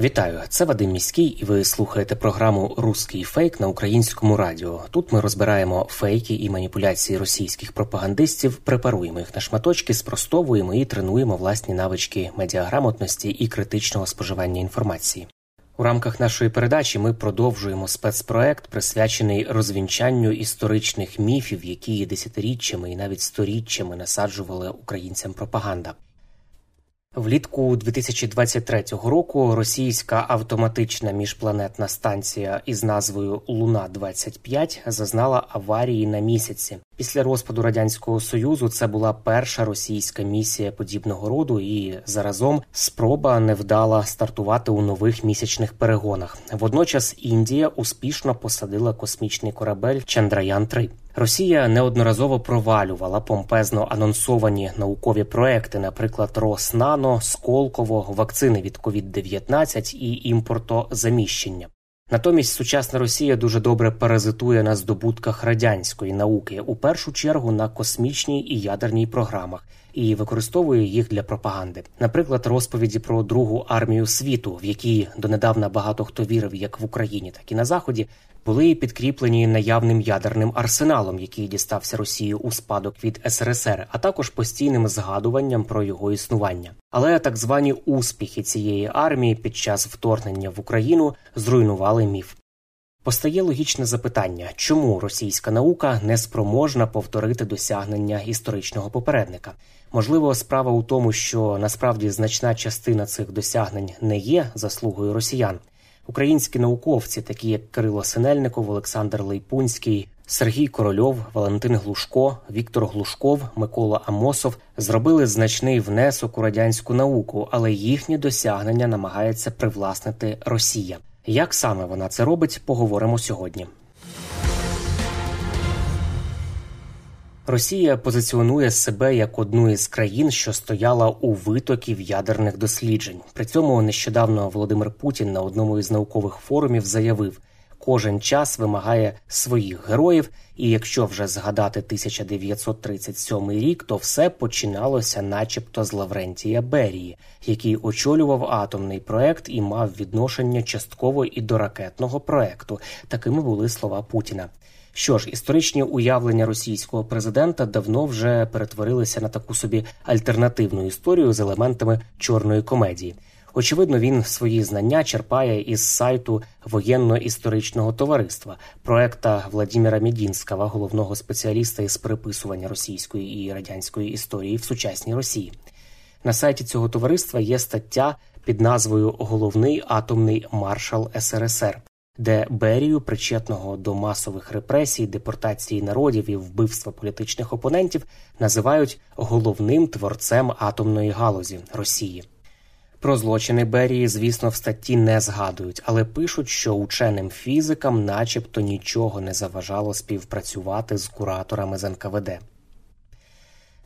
Вітаю, це Вадим Міський, і ви слухаєте програму Руський фейк на українському радіо. Тут ми розбираємо фейки і маніпуляції російських пропагандистів, препаруємо їх на шматочки, спростовуємо і тренуємо власні навички медіаграмотності і критичного споживання інформації. У рамках нашої передачі ми продовжуємо спецпроект, присвячений розвінчанню історичних міфів, які десятиріччями і навіть сторіччями насаджували українцям пропаганда. Влітку 2023 року російська автоматична міжпланетна станція із назвою Луна 25 зазнала аварії на місяці. Після розпаду радянського союзу це була перша російська місія подібного роду, і заразом спроба невдала стартувати у нових місячних перегонах. Водночас Індія успішно посадила космічний корабель Чандраян 3 Росія неодноразово провалювала помпезно анонсовані наукові проекти, наприклад, Роснано, Сколково, вакцини від COVID-19 і імпортозаміщення. Натомість сучасна Росія дуже добре паразитує на здобутках радянської науки, у першу чергу на космічній і ядерній програмах, і використовує їх для пропаганди. Наприклад, розповіді про другу армію світу, в якій донедавна багато хто вірив як в Україні, так і на Заході, були підкріплені наявним ядерним арсеналом, який дістався Росії у спадок від СРСР, а також постійним згадуванням про його існування. Але так звані успіхи цієї армії під час вторгнення в Україну зруйнували міф. Постає логічне запитання, чому російська наука не спроможна повторити досягнення історичного попередника? Можливо, справа у тому, що насправді значна частина цих досягнень не є заслугою росіян. Українські науковці, такі як Кирило Синельников, Олександр Лейпунський, Сергій Корольов, Валентин Глушко, Віктор Глушков, Микола Амосов зробили значний внесок у радянську науку, але їхні досягнення намагається привласнити Росія. Як саме вона це робить, поговоримо сьогодні. Росія позиціонує себе як одну із країн, що стояла у витоків ядерних досліджень. При цьому нещодавно Володимир Путін на одному із наукових форумів заявив: кожен час вимагає своїх героїв, і якщо вже згадати 1937 рік, то все починалося, начебто, з Лаврентія Берії, який очолював атомний проект і мав відношення частково і до ракетного проекту. Такими були слова Путіна. Що ж, історичні уявлення російського президента давно вже перетворилися на таку собі альтернативну історію з елементами чорної комедії. Очевидно, він свої знання черпає із сайту воєнно-історичного товариства, проекта Владимира Мідінського, головного спеціаліста із переписування російської і радянської історії в сучасній Росії. На сайті цього товариства є стаття під назвою Головний атомний маршал СРСР де Берію, причетного до масових репресій, депортації народів і вбивства політичних опонентів, називають головним творцем атомної галузі Росії. Про злочини Берії, звісно, в статті не згадують, але пишуть, що ученим фізикам, начебто, нічого не заважало співпрацювати з кураторами з НКВД.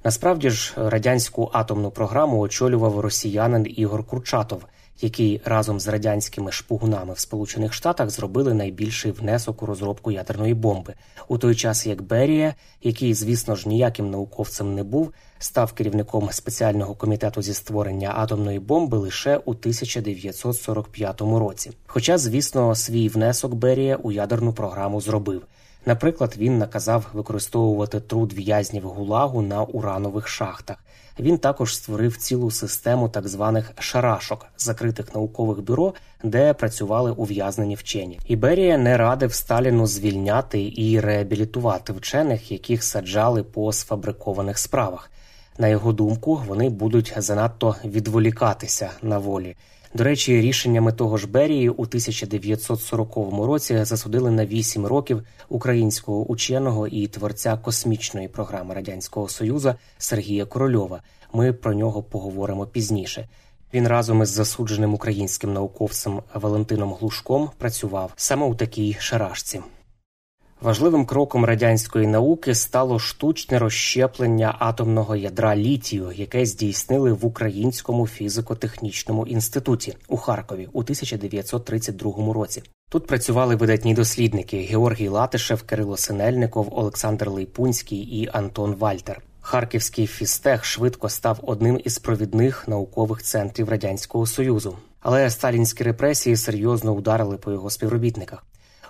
Насправді ж радянську атомну програму очолював росіянин Ігор Курчатов який разом з радянськими шпигунами в Сполучених Штатах зробили найбільший внесок у розробку ядерної бомби, у той час як Берія, який, звісно ж, ніяким науковцем не був, став керівником спеціального комітету зі створення атомної бомби лише у 1945 році. Хоча, звісно, свій внесок Берія у ядерну програму зробив. Наприклад, він наказав використовувати труд в'язнів гулагу на уранових шахтах. Він також створив цілу систему так званих шарашок, закритих наукових бюро, де працювали ув'язнені вчені. Іберія не радив Сталіну звільняти і реабілітувати вчених, яких саджали по сфабрикованих справах. На його думку, вони будуть занадто відволікатися на волі. До речі, рішеннями того ж Берії у 1940 році засудили на 8 років українського ученого і творця космічної програми радянського союзу Сергія Корольова. Ми про нього поговоримо пізніше. Він разом із засудженим українським науковцем Валентином Глушком працював саме у такій шарашці. Важливим кроком радянської науки стало штучне розщеплення атомного ядра літію, яке здійснили в Українському фізико-технічному інституті у Харкові у 1932 році. Тут працювали видатні дослідники Георгій Латишев, Кирило Синельников, Олександр Лейпунський і Антон Вальтер. Харківський фістех швидко став одним із провідних наукових центрів радянського союзу, але сталінські репресії серйозно ударили по його співробітниках.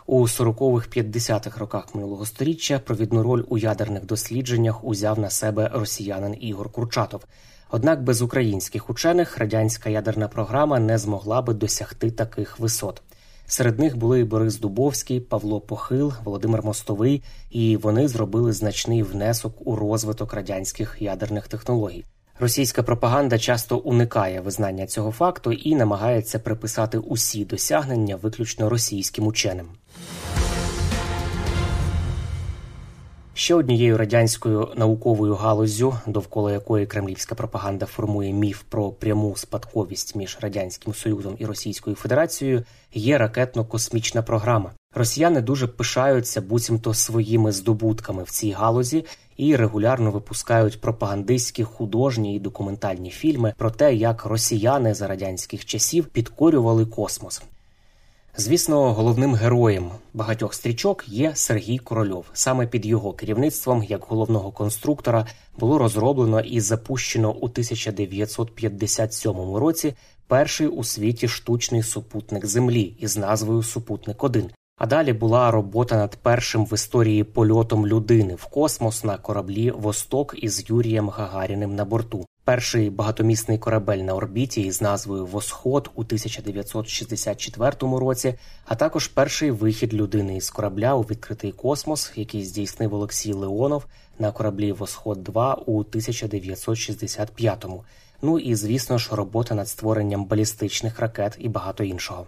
У 40-х-50-х роках минулого століття провідну роль у ядерних дослідженнях узяв на себе росіянин Ігор Курчатов. Однак без українських учених радянська ядерна програма не змогла би досягти таких висот. Серед них були Борис Дубовський, Павло Похил, Володимир Мостовий, і вони зробили значний внесок у розвиток радянських ядерних технологій. Російська пропаганда часто уникає визнання цього факту і намагається приписати усі досягнення виключно російським ученим. Ще однією радянською науковою галуззю, довкола якої кремлівська пропаганда формує міф про пряму спадковість між радянським союзом і Російською Федерацією, є ракетно-космічна програма. Росіяни дуже пишаються буцімто своїми здобутками в цій галузі і регулярно випускають пропагандистські художні і документальні фільми про те, як росіяни за радянських часів підкорювали космос. Звісно, головним героєм багатьох стрічок є Сергій Корольов. Саме під його керівництвом, як головного конструктора, було розроблено і запущено у 1957 році перший у світі штучний супутник Землі із назвою Супутник 1 а далі була робота над першим в історії польотом людини в космос на кораблі Восток із Юрієм Гагаріним на борту. Перший багатомісний корабель на орбіті із назвою Восход у 1964 році, а також перший вихід людини із корабля у відкритий космос, який здійснив Олексій Леонов на кораблі Восход 2 у 1965-му. Ну і звісно ж робота над створенням балістичних ракет і багато іншого.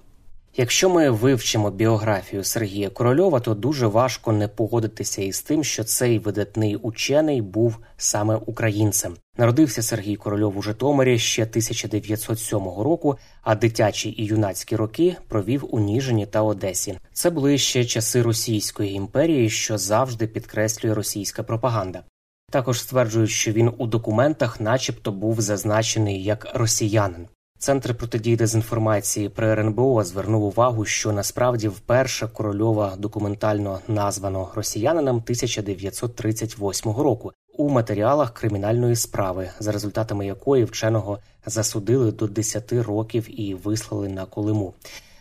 Якщо ми вивчимо біографію Сергія Корольова, то дуже важко не погодитися із тим, що цей видатний учений був саме українцем. Народився Сергій Корольов у Житомирі ще 1907 року, а дитячі і юнацькі роки провів у Ніжині та Одесі. Це були ще часи Російської імперії, що завжди підкреслює російська пропаганда. Також стверджують, що він у документах, начебто, був зазначений як росіянин. Центр протидії дезінформації при РНБО звернув увагу, що насправді вперше корольова документально названо росіянином 1938 року у матеріалах кримінальної справи, за результатами якої вченого засудили до 10 років і вислали на Колиму.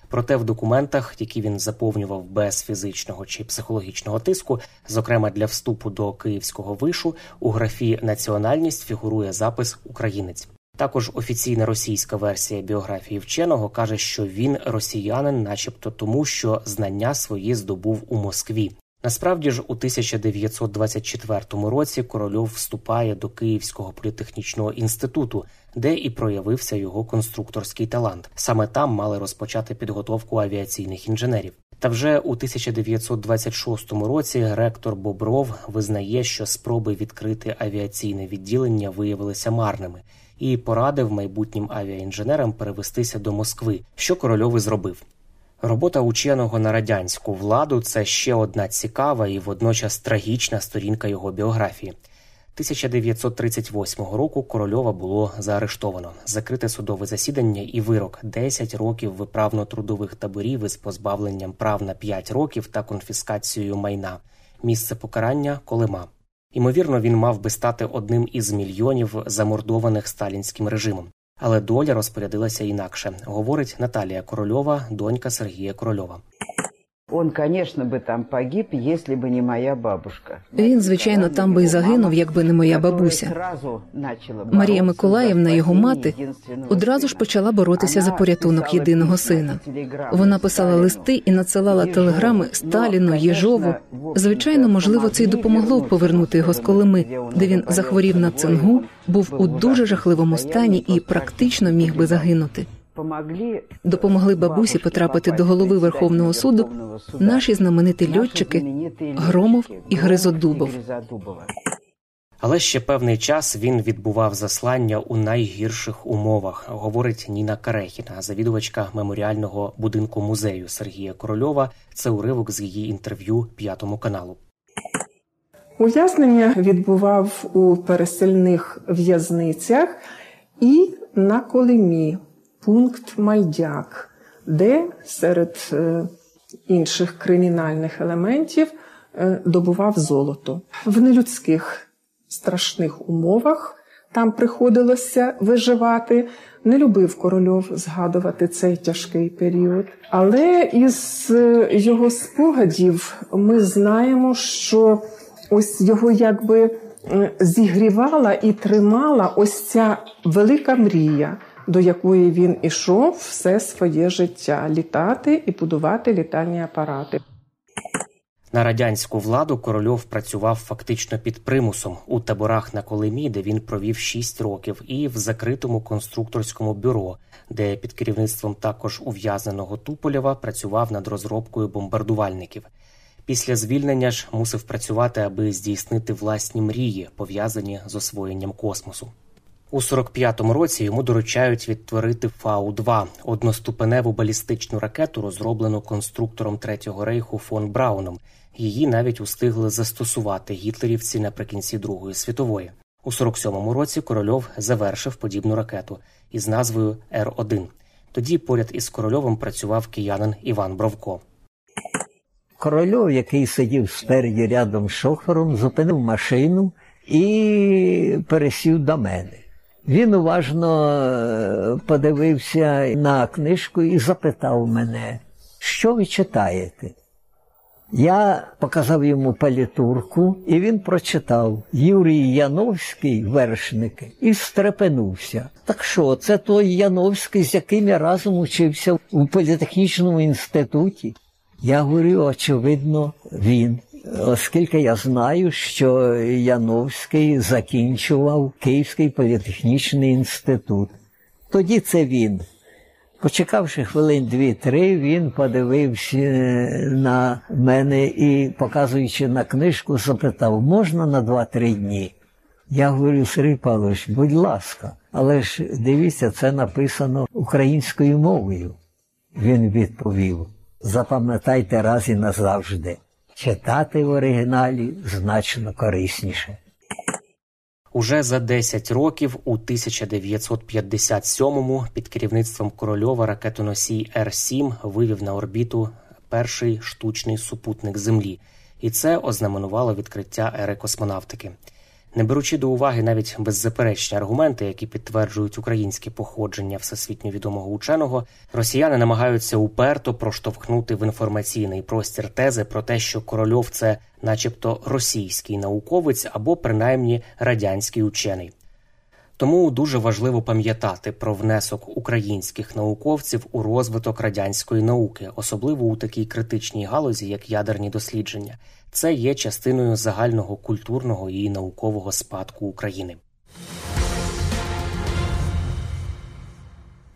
Проте в документах, які він заповнював без фізичного чи психологічного тиску, зокрема для вступу до київського вишу, у графі національність фігурує запис Українець. Також офіційна російська версія біографії вченого каже, що він росіянин, начебто тому, що знання свої здобув у Москві. Насправді ж, у 1924 році корольов вступає до Київського політехнічного інституту, де і проявився його конструкторський талант. Саме там мали розпочати підготовку авіаційних інженерів. Та вже у 1926 році ректор Бобров визнає, що спроби відкрити авіаційне відділення виявилися марними і порадив майбутнім авіаінженерам перевестися до Москви, що корольов і зробив. Робота ученого на радянську владу це ще одна цікава і водночас трагічна сторінка його біографії. 1938 року корольова було заарештовано, закрите судове засідання і вирок 10 років виправно-трудових таборів із позбавленням прав на 5 років та конфіскацією майна. Місце покарання Колима. Імовірно, він мав би стати одним із мільйонів замордованих сталінським режимом. Але доля розпорядилася інакше, говорить Наталія Корольова, донька Сергія Корольова. Он, конечно, би там погиб, якщо б не моя бабушка. Він, звичайно, там би і загинув, якби не моя бабуся. Марія Миколаївна, його мати, одразу ж почала боротися за порятунок єдиного сина. Вона писала листи і надсилала телеграми Сталіну, Єжову. Звичайно, можливо, це й допомогло повернути його з Колими, де він захворів на цингу, був у дуже жахливому стані і практично міг би загинути. Допомогли бабусі потрапити до голови Верховного суду наші знамениті льотчики Громов і Гризодубов. Але ще певний час він відбував заслання у найгірших умовах, говорить Ніна Карехіна, завідувачка меморіального будинку музею Сергія Корольова. Це уривок з її інтерв'ю п'ятому каналу. Ув'язнення відбував у пересильних в'язницях і на Колимі, пункт Мальдяк, де серед е, інших кримінальних елементів е, добував золото в нелюдських страшних умовах. Там приходилося виживати. Не любив корольов згадувати цей тяжкий період. Але із е, його спогадів ми знаємо, що ось його якби зігрівала і тримала ось ця велика мрія, до якої він ішов все своє життя літати і будувати літальні апарати. На радянську владу корольов працював фактично під примусом у таборах на Колимі, де він провів 6 років, і в закритому конструкторському бюро, де під керівництвом також ув'язненого Туполєва працював над розробкою бомбардувальників. Після звільнення ж мусив працювати, аби здійснити власні мрії, пов'язані з освоєнням космосу. У 45-му році йому доручають відтворити Фау-2 – одноступеневу балістичну ракету, розроблену конструктором Третього рейху фон Брауном. Її навіть устигли застосувати гітлерівці наприкінці Другої світової. У 47-му році корольов завершив подібну ракету із назвою Р-1. Тоді поряд із корольовим працював киянин Іван Бровко. Корольов, який сидів спереді рядом з шофером, зупинив машину і пересів до мене. Він уважно е, подивився на книжку і запитав мене, що ви читаєте? Я показав йому палітурку, і він прочитав Юрій Яновський вершники і стрепенувся. Так що, це той Яновський, з яким я разом учився у політехнічному інституті? Я говорю, очевидно, він. Оскільки я знаю, що Яновський закінчував Київський політехнічний інститут. Тоді це він. Почекавши хвилин дві-три, він подивився на мене і, показуючи на книжку, запитав, можна на два-три дні? Я говорю, Сергій Павлович, будь ласка, але ж дивіться, це написано українською мовою. Він відповів: запам'ятайте раз і назавжди. Читати в оригіналі значно корисніше. Уже за 10 років, у 1957-му, під керівництвом корольова ракетоносій Р-7 вивів на орбіту перший штучний супутник Землі, і це ознаменувало відкриття ери космонавтики. Не беручи до уваги навіть беззаперечні аргументи, які підтверджують українське походження всесвітньо відомого ученого, росіяни намагаються уперто проштовхнути в інформаційний простір тези про те, що корольов це, начебто, російський науковець або принаймні радянський учений. Тому дуже важливо пам'ятати про внесок українських науковців у розвиток радянської науки, особливо у такій критичній галузі, як ядерні дослідження. Це є частиною загального культурного і наукового спадку України.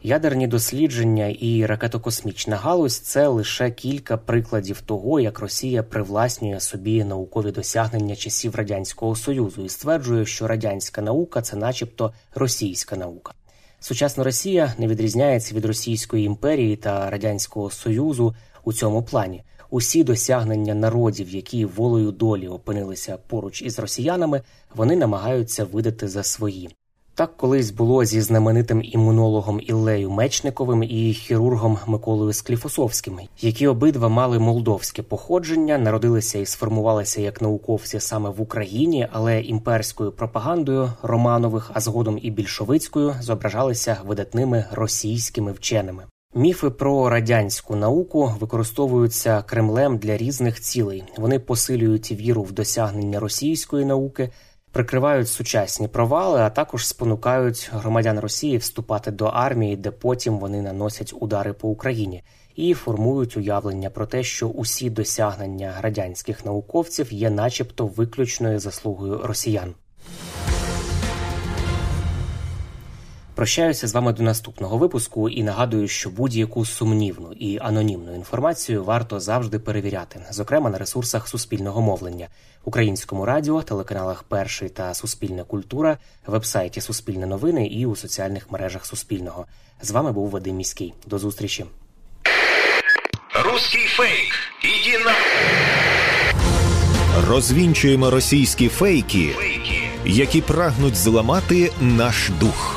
Ядерні дослідження і ракетокосмічна галузь це лише кілька прикладів того, як Росія привласнює собі наукові досягнення часів радянського союзу і стверджує, що радянська наука це, начебто, російська наука. Сучасна Росія не відрізняється від Російської імперії та радянського союзу у цьому плані. Усі досягнення народів, які волею долі опинилися поруч із росіянами, вони намагаються видати за свої. Так колись було зі знаменитим імунологом Іллею Мечниковим і хірургом Миколою Скліфосовським, які обидва мали молдовське походження, народилися і сформувалися як науковці саме в Україні, але імперською пропагандою Романових, а згодом і більшовицькою зображалися видатними російськими вченими. Міфи про радянську науку використовуються Кремлем для різних цілей. Вони посилюють віру в досягнення російської науки, прикривають сучасні провали, а також спонукають громадян Росії вступати до армії, де потім вони наносять удари по Україні, і формують уявлення про те, що усі досягнення радянських науковців є, начебто, виключною заслугою росіян. Прощаюся з вами до наступного випуску і нагадую, що будь-яку сумнівну і анонімну інформацію варто завжди перевіряти, зокрема на ресурсах суспільного мовлення, українському радіо, телеканалах Перший та Суспільна культура, вебсайті Суспільне новини і у соціальних мережах Суспільного. З вами був Вадим Міський. До зустрічі. Русский фейк. Иди на... Розвінчуємо російські фейки, які прагнуть зламати наш дух.